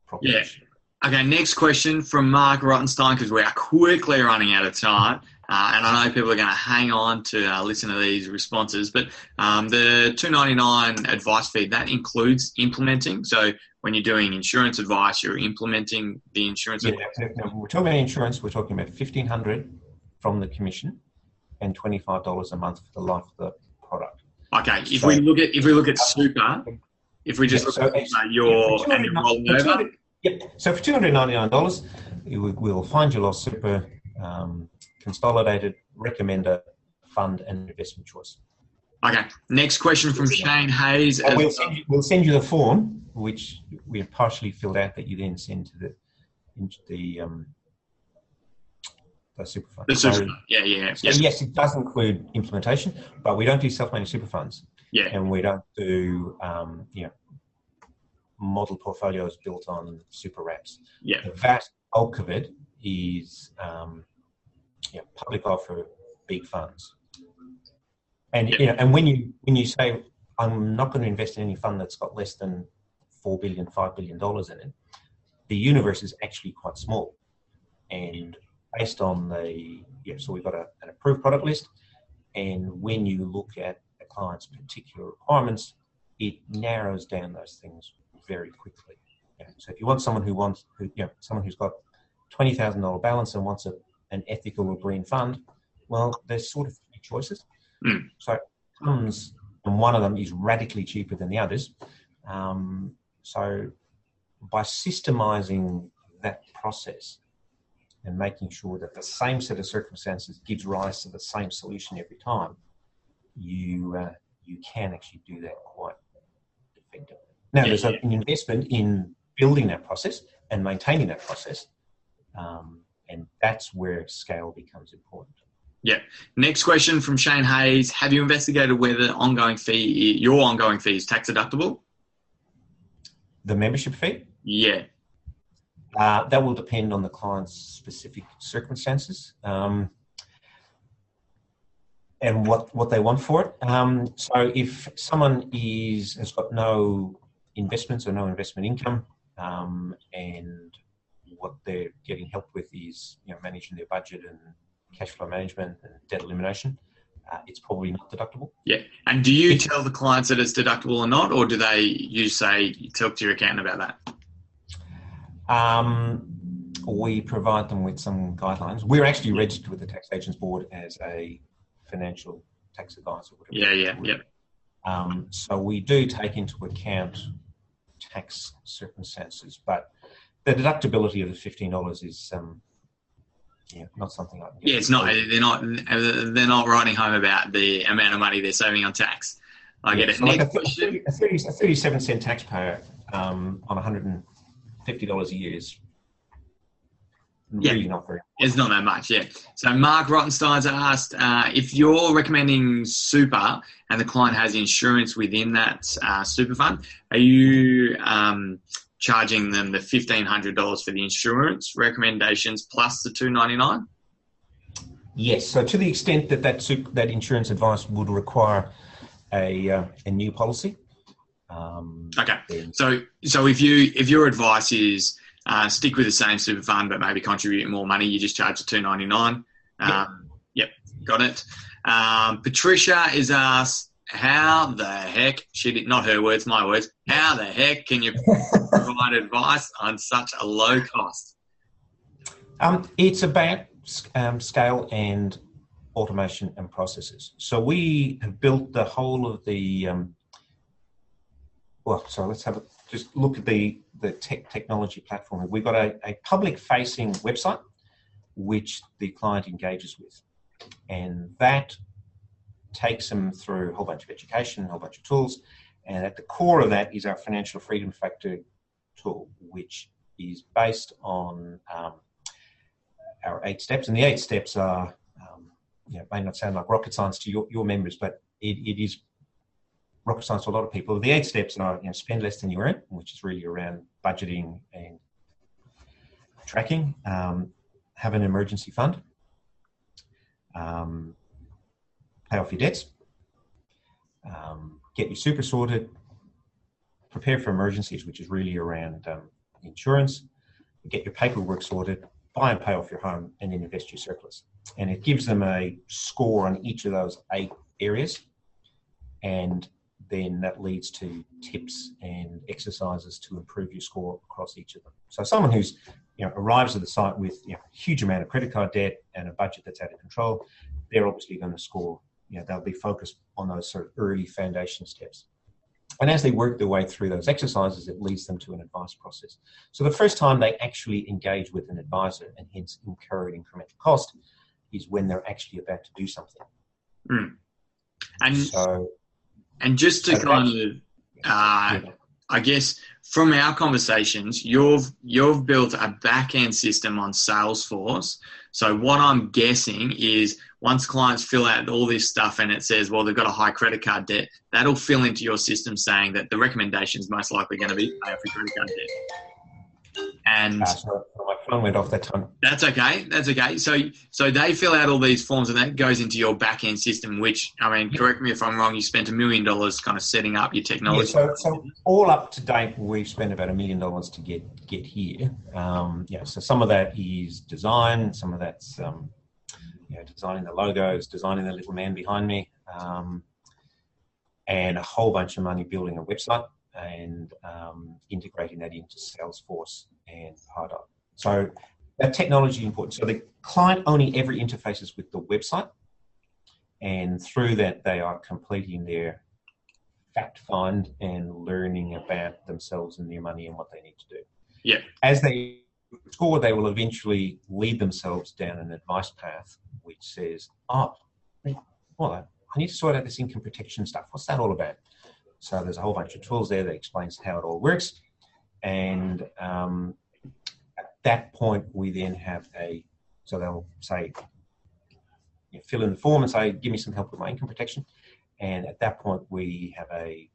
S1: proposition.
S2: Okay, next question from Mark Rottenstein because we are quickly running out of time. Uh, and I know people are going to hang on to uh, listen to these responses, but um, the two ninety nine advice fee that includes implementing. So when you're doing insurance advice, you're implementing the insurance.
S1: Yeah,
S2: advice.
S1: now, now, we're talking about insurance, we're talking about 1500 from the commission and $25 a month for the life of the product.
S2: Okay, if
S1: So-
S2: we look at if we look at super, if we just
S1: Yeah,
S2: look
S1: so
S2: at uh, your and rolling over.
S1: 200 Yep. So for two hundred ninety nine dollars, we'll find your lost super um, consolidated recommender fund and investment choice.
S2: Okay, next question from Shane Hayes.
S1: We'll
S2: well.
S1: send you, we'll send you the form, which we have partially filled out, that you then send to the into the um, the super fund.
S2: The
S1: So-
S2: super, yeah, yeah,
S1: so
S2: yeah,
S1: yes, it does include implementation, but we don't do self-managed super funds,
S2: yeah.
S1: and we don't do um, you know model portfolios built on super wraps.
S2: Yeah.
S1: The vast bulk of it is um, you know, public offer big funds. And
S2: Yeah.
S1: you know, and when you when you say I'm not going to invest in any fund that's got less than four billion, five billion dollars in it, the universe is actually quite small. And based on the yeah, so we've got a, an approved product list, and when you look at a client's particular requirements, it narrows down those things very quickly. So if you want someone who wants, who, you know, someone who's got twenty thousand dollar balance and wants a, an ethical or green fund, well, there's sort of three choices.
S2: Mm.
S1: So comes, and one of them is radically cheaper than the others. Um, so by systemizing that process and making sure that the same set of circumstances gives rise to the same solution every time, you uh, you can actually do that quite effectively. Now,
S2: Yeah,
S1: there's a, an investment in building that process and maintaining that process, um, and that's where scale becomes important. Yeah.
S2: Next question from Shane Hayes: Have you investigated whether ongoing fee, your ongoing fee, is tax deductible?
S1: The membership fee
S2: Yeah,
S1: uh, that will depend on the client's specific circumstances. Um, and what, what they want for it. Um, so if someone is has got no investments or no investment income, um, and what they're getting help with is you know managing their budget and cash flow management and debt elimination, uh, it's probably not deductible.
S2: Yeah. And do you tell the clients that it's deductible or not, or do they you say talk to your accountant about that?
S1: Um, we provide them with some guidelines. We're actually registered with the Tax Agents Board as a financial tax advisor.
S2: Yeah, yeah, yeah.
S1: Um, so we do take into account tax circumstances, but the deductibility of the fifteen dollars is um, yeah, not something I.
S2: Yeah, it's not. They're not. They're not writing home about the amount of money they're saving on tax. I get it.
S1: So like a, 30, a, 30, a, 37 cent taxpayer um, on one hundred and fifty dollars a year is really
S2: yeah.
S1: not very.
S2: It's not that much, yeah. So Mark Rottenstein's asked uh, if you're recommending super and the client has insurance within that uh, super fund, are you um, charging them the fifteen hundred dollars for the insurance recommendations plus the two ninety nine?
S1: Yes. So to the extent that that super, that insurance advice would require a uh, a new policy. Um,
S2: okay. So so if you if your advice is uh, stick with the same super fund, but maybe contribute more money. You just charge the two ninety nine. Um, yep. yep, got it. Um, Patricia is asked, "How the heck? She did not her words, my words. How the heck can you provide advice on such a low cost?"
S1: Um, it's about um, scale and automation and processes. So we have built the whole of the. Um, well, sorry, let's have a, just look at the the tech technology platform. We've got a, a public facing website which the client engages with. And that takes them through a whole bunch of education, a whole bunch of tools. And at the core of that is our financial freedom factor tool, which is based on um, our eight steps. And the eight steps are, um, you know, may not sound like rocket science to your, your members, but it, it is rocket science to a lot of people. The eight steps are you know, spend less than you earn, which is really around budgeting and tracking. Um, have an emergency fund. Um, pay off your debts. Um, get your super sorted. Prepare for emergencies, which is really around um, insurance. Get your paperwork sorted. Buy and pay off your home, and then invest your surplus. And it gives them a score on each of those eight areas. And then that leads to tips and exercises to improve your score across each of them. So someone who's you know arrives at the site with you know, a huge amount of credit card debt and a budget that's out of control, they're obviously going to score. You know, they'll be focused on those sort of early foundation steps. And as they work their way through those exercises, it leads them to an advice process. So the first time they actually engage with an advisor and hence incur an incremental cost is when they're actually about to do something.
S2: Mm. And so and just to kind of, uh, I guess, from our conversations, you've you've built a back end system on Salesforce. So what I'm guessing is once clients fill out all this stuff and it says, well, they've got a high credit card debt, that'll fill into your system saying that the recommendation is most likely going to be pay off your credit card debt. And uh,
S1: my phone went off that time.
S2: That's okay. That's okay. So, so they fill out all these forms, and that goes into your back end system. Which, I mean, correct me if I'm wrong. You spent a million dollars kind of setting up your technology.
S1: Yeah, so, so all up to date, we've spent about a million dollars to get get here. Um, yeah. So some of that is design. Some of that's um, you know, designing the logos, designing the little man behind me, um, and a whole bunch of money building a website and um, integrating that into Salesforce and Pardot. So that technology is important. So the client only ever interfaces with the website, and through that they are completing their fact find and learning about themselves and their money and what they need to do.
S2: Yeah.
S1: As they score, they will eventually lead themselves down an advice path which says, "Oh, well, I need to sort out this income protection stuff. What's that all about?" So there's a whole bunch of tools there that explains how it all works. And um, at that point, we then have a, so they'll say, you know, fill in the form and say, give me some help with my income protection. And at that point, we have a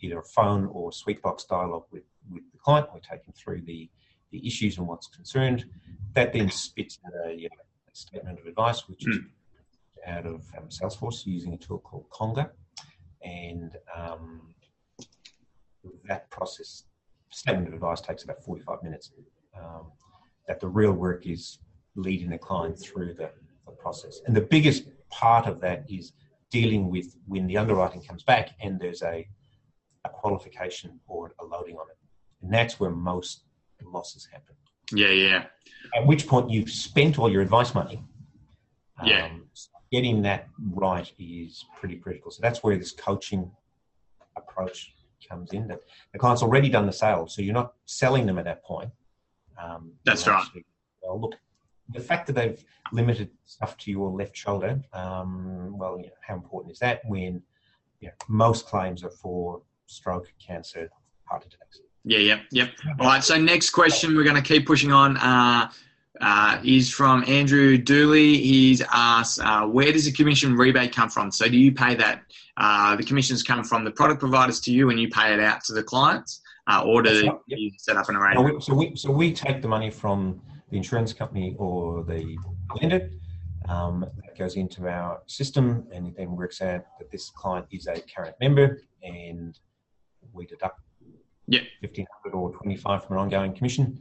S1: either a phone or SweetBox dialogue with, with the client. We take them through the, the issues and what's concerned. That then spits out a, a statement of advice, which mm. is hmm. out of um, Salesforce using a tool called Conga and um, that process, statement of advice takes about 45 minutes. Um, that the real work is leading the client through the, the, process. And the biggest part of that is dealing with when the underwriting comes back and there's a, a qualification or a loading on it. And that's where most losses happen.
S2: Yeah, yeah.
S1: At which point you've spent all your advice money.
S2: Yeah.
S1: Um, so getting that right is pretty critical. So that's where this coaching approach comes in. That the client's already done the sale, so you're not selling them at that point. Um,
S2: That's right.
S1: actually- Well, look, the fact that they've limited stuff to your left shoulder, um, well, you know, how important is that when you know, most claims are for stroke, cancer, heart attacks?
S2: Yeah, yeah, yep. All right. So next question, we're going to keep pushing on. Uh, uh, is from Andrew Dooley. He's asked, uh, where does the commission rebate come from? So do you pay that? Uh, the commissions come from the product providers to you, and you pay it out to the clients, uh, or do
S1: right, yep.
S2: you set up an
S1: No,
S2: arrangement?
S1: we- So we, so we take the money from the insurance company or the lender. Um, that goes into our system and it then works out that this client is a current member and we deduct
S2: Yep.
S1: 1500 or 25 from an ongoing commission.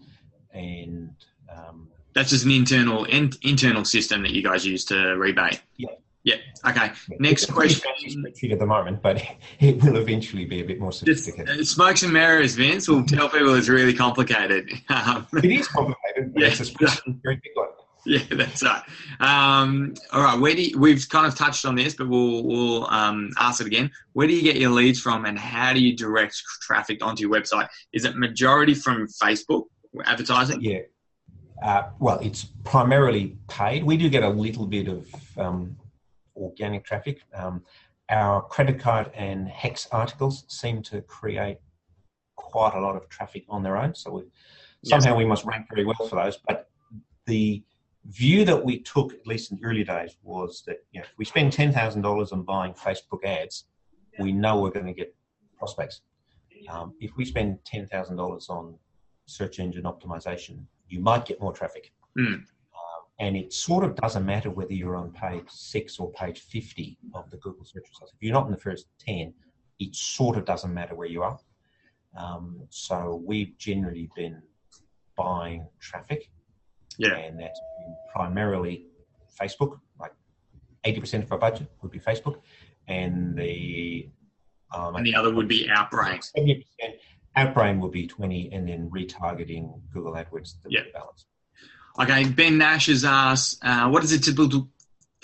S1: And um,
S2: That's just an internal in, internal system that you guys use to rebate.
S1: Yeah.
S2: Yeah. Okay. Next
S1: it's
S2: question.
S1: spreadsheet at the moment, but it will eventually be a bit more sophisticated.
S2: uh, smokes and mirrors, Vince. We'll tell people it's really complicated. Um,
S1: It is complicated, but
S2: Yeah.
S1: it's a very big one.
S2: Yeah, that's right. Um, all right, where do you, we've kind of touched on this, but we'll we'll um, ask it again. Where do you get your leads from, and how do you direct traffic onto your website? Is it majority from Facebook advertising?
S1: Yeah. Uh, well, it's primarily paid. We do get a little bit of um, organic traffic. Um, our credit card and HECS articles seem to create quite a lot of traffic on their own. So we,
S2: Yes.
S1: somehow we must rank very well for those. But the view that we took, at least in the early days, was that you know, if we spend ten thousand dollars on buying Facebook ads, we know we're going to get prospects. Um, if we spend ten thousand dollars on search engine optimization, you might get more traffic. Um, and it sort of doesn't matter whether you're on page six or page 50 of the Google search results. If you're not in the first 10, it sort of doesn't matter where you are. Um, so we've generally been buying traffic,
S2: Yeah.
S1: and that's primarily Facebook. Like 80% of our budget would be Facebook, and the um,
S2: And the other would be
S1: percent. Outbrain will be twenty, and then retargeting Google AdWords the
S2: Yeah.
S1: balance.
S2: Okay, Ben Nash has asked, uh, what is a typical?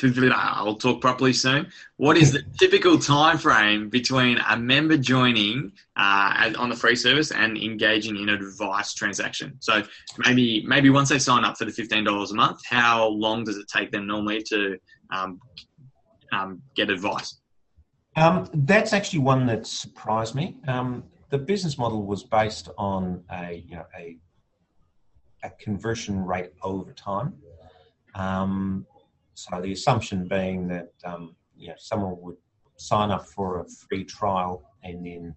S2: I'll talk properly soon. What is the typical time frame between a member joining uh, on the free service and engaging in an advice transaction? So maybe maybe once they sign up for the fifteen dollars a month, how long does it take them normally to um, um, get advice?
S1: Um, that's actually one that surprised me. Um, the business model was based on a you know a a conversion rate over time. Um, so the assumption being that um, you know someone would sign up for a free trial, and then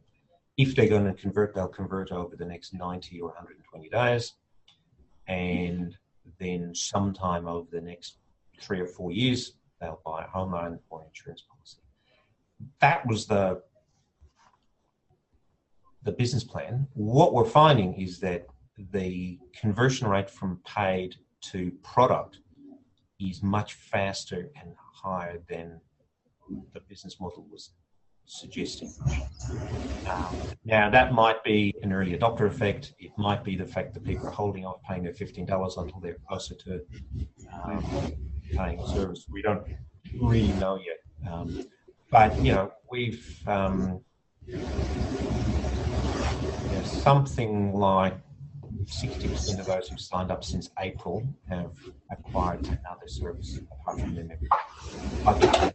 S1: if they're going to convert, they'll convert over the next 90 or 120 days, and then sometime over the next three or four years, they'll buy a home loan or insurance policy that was the the business plan. What we're finding is that the conversion rate from paid to product is much faster and higher than the business model was suggesting. Um, now, that might be an early adopter effect. It might be the fact that people are holding off paying their $15 until they're closer to um, paying service. We don't really know yet. Um, but you know we've um, something like 60% of those who signed up since April have acquired another service apart from their membership. A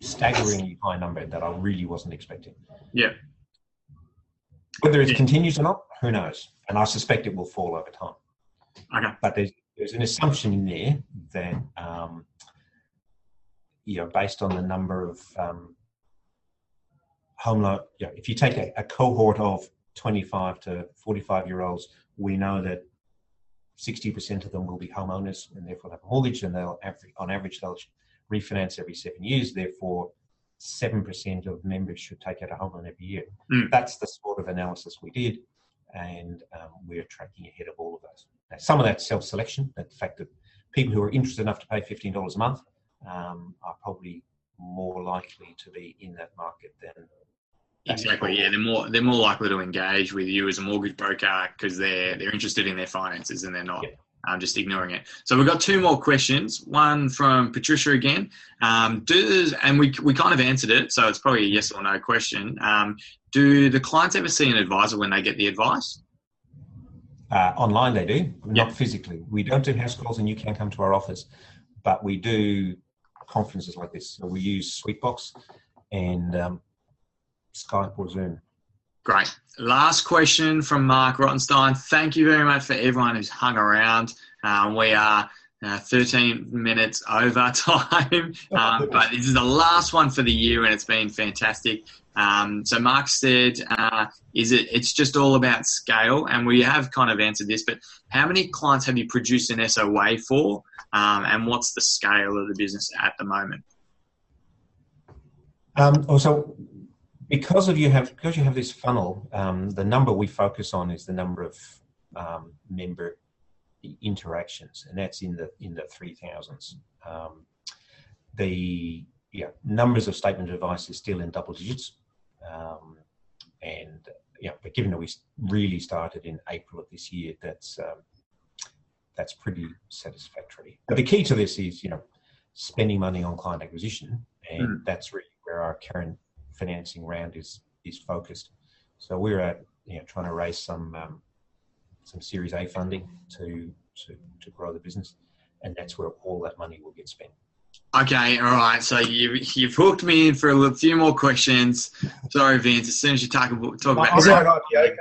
S1: staggeringly high number that I really wasn't expecting.
S2: Yeah.
S1: Whether it
S2: Yeah.
S1: continues or not, who knows? And I suspect it will fall over time.
S2: Okay.
S1: But there's, there's an assumption in there that um, you know, based on the number of um, home loan, you know, if you take a, a cohort of 25 to 45 year olds, we know that 60% of them will be homeowners and therefore have a mortgage, and they'll on average they'll refinance every seven years. Therefore, seven percent of members should take out a home loan every year.
S2: Mm.
S1: That's the sort of analysis we did, and um, we're tracking ahead of all of those. Now, some of that's self-selection, that the fact that people who are interested enough to pay $15 a month um, are probably more likely to be in that market than
S2: Exactly. Yeah, they're more they're more likely to engage with you as a mortgage broker because they're they're interested in their finances and they're not um, just ignoring it. So we've got two more questions. One from Patricia again. Um, does and we we kind of answered it, so it's probably a yes or no question. Um, do the clients ever see an advisor when they get the advice?
S1: Uh, online they do,
S2: Yeah.
S1: not physically. We don't do house calls and you can come to our office, but we do conferences like this. So we use Sweetbox and um, Skype or Zoom.
S2: Great. Last question from Mark Rottenstein. Thank you very much for everyone who's hung around. Um, we are uh, 13 minutes over time, um, but this is the last one for the year, and it's been fantastic. Um, so Mark said, uh, "Is it? It's just all about scale." And we have kind of answered this, but how many clients have you produced an SOA for, um, and what's the scale of the business at the moment?
S1: Um, also, because of you have because you have this funnel, um, the number we focus on is the number of um, member interactions, and that's in the in the three thousands. Um, the yeah numbers of statement of advice is still in double digits, um, and yeah, but given that we really started in April of this year, that's um, that's pretty satisfactory. But the key to this is you know spending money on client acquisition, and that's really where our current financing round is is focused. So we're at you know trying to raise some um, some Series A funding to to to grow the business, and that's where all that money will get spent.
S2: Okay, all right. So you you've hooked me in for a little, few more questions. Sorry, Vince. As soon as you talk about talk about,
S4: an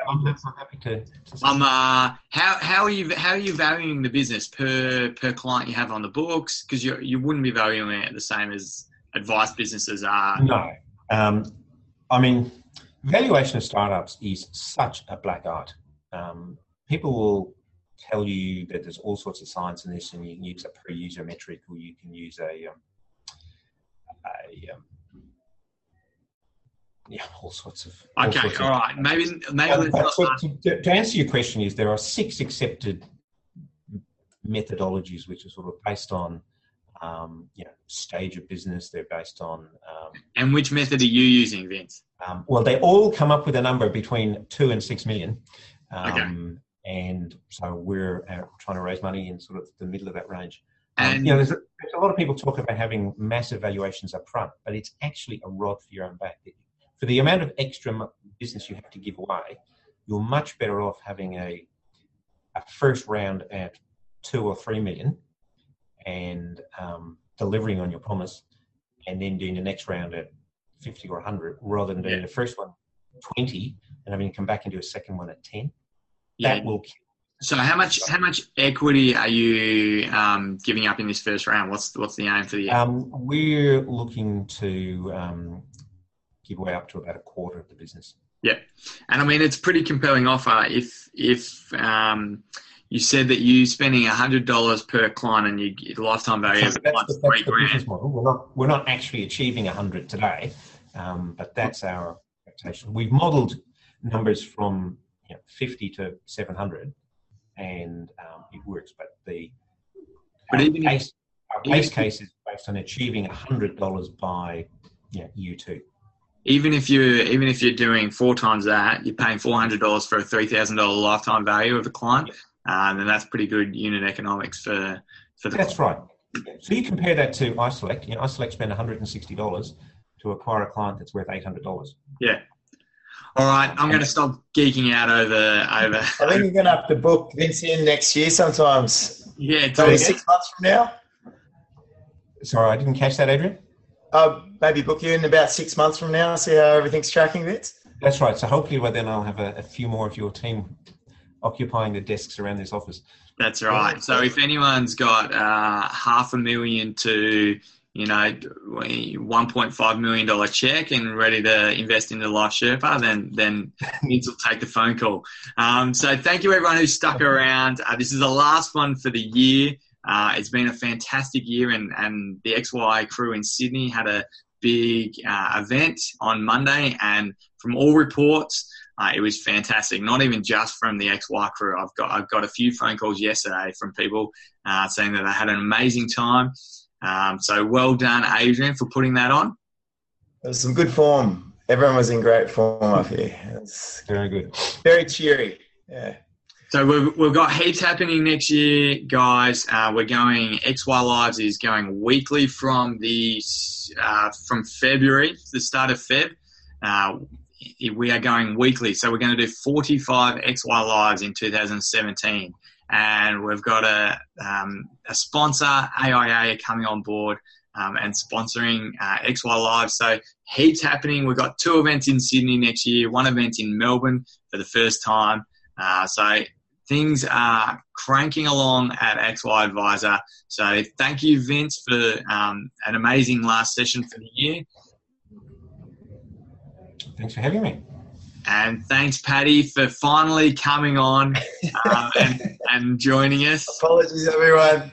S1: I'm? I'm happy to. to
S2: um, uh, how how are you how are you valuing the business per per client you have on the books? Because you you wouldn't be valuing it the same as advice businesses are.
S1: No. Um, I mean, valuation of startups is such a black art. Um, people will tell you that there's all sorts of science in this, and you can use a per user metric, or you can use a, um, a um, yeah, all sorts of. all
S2: Okay,
S1: sorts of-
S2: all right. Maybe maybe
S1: Um,
S2: let's not
S1: to, to- to answer your question, is there are six accepted methodologies which are sort of based on um, you know stage of business. They're based on um,
S2: And which method are you using, Vince?
S1: um, well, they all come up with a number between two and six million. Um,
S2: Okay.
S1: And so we're uh, trying to raise money in sort of the middle of that range. Um,
S2: And
S1: you know, there's a, there's a lot of people talk about having massive valuations up front, but it's actually a rod for your own back. For the amount of extra business you have to give away, you're much better off having a, a first round at two or three million and um, delivering on your promise, and then doing the next round at 50 or 100 rather than doing
S2: Yeah.
S1: the first one 20 and having to come back and do a second one at 10.
S2: yeah.
S1: That will kill.
S2: So how much how much equity are you um, giving up in this first round? What's what's the aim for the
S1: Um, we're looking to um, give away up to about a quarter of the business. Yeah.
S2: And I mean, it's a pretty compelling offer. If if um, you said that you're spending hundred dollars per client and you get lifetime value
S1: So that's,
S2: three grand.
S1: We're not, we're not actually achieving 100 today, um, but that's our expectation. We've modeled numbers from you know, 50 to 700, and um, it works. But the
S2: But
S1: our
S2: even
S1: case, our case
S2: if-
S1: case is based on achieving $100 by you know, year two.
S2: Even if you even if you're doing four times that, you're paying four hundred dollars for a three thousand dollar lifetime value of a client, um, and that's pretty good unit economics for for the.
S1: That's right. So you compare that to iSelect. You know, iSelect spend $160 to acquire a client that's worth $800.
S2: Yeah. All right, I'm going to stop geeking out over over.
S4: I think you're going to have to book Vince in next year sometimes.
S2: Yeah,
S4: Maybe
S2: totally.
S4: six months from now.
S1: Sorry, I didn't catch that, Adrian.
S4: Uh, maybe book you in about six months from now. See how everything's tracking, Vince.
S1: That's right. So hopefully by then I'll have a, a few more of your team occupying the desks around this office.
S2: That's right. So if anyone's got uh, half a million to, you know, one point five million dollar check and ready to invest into Life Sherpa, then then Vince will take the phone call. Um, so thank you everyone who stuck around. Uh, this is the last one for the year. Uh, it's been a fantastic year, and and the XY crew in Sydney had a big uh, event on Monday, and from all reports. Uh, it was fantastic. Not even just from the XY crew. I've got I've got a few phone calls yesterday from people uh, saying that they had an amazing time. Um, so well done, Adrian, for putting that on.
S4: It was some good form. Everyone was in great form up here. It's
S1: Very good.
S4: very cheery. Yeah.
S2: So we've, we've got heaps happening next year, guys. Uh, we're going XY Lives is going weekly from the uh, from February, the start of Feb. Uh, we are going weekly, so we're going to do 45 XY Lives in 2017, and we've got a um, a sponsor AIA coming on board um, and sponsoring uh, XY Live. So heaps happening. We've got two events in Sydney next year, one event in Melbourne for the first time. Uh, so things are cranking along at XY Adviser. So thank you, Vince, for um, an amazing last session for the year.
S1: Thanks for having me.
S2: And thanks, Patty, for finally coming on um, and, and joining us.
S4: Apologies, everyone.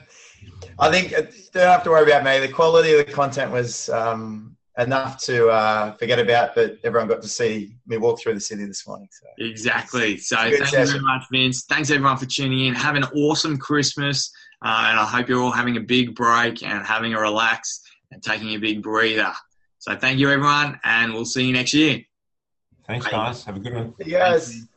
S4: I think uh, you don't have to worry about me. The quality of the content was um, enough to uh, forget about, but everyone got to see me walk through the city this morning. So.
S2: Exactly. So thank you very much, Vince. Thanks everyone for tuning in. Have an awesome Christmas, uh, and I hope you're all having a big break and having a relax and taking a big breather. So thank you, everyone, and we'll see you next year.
S1: Thanks, guys. Have a good one.
S4: Yes.
S2: Thanks,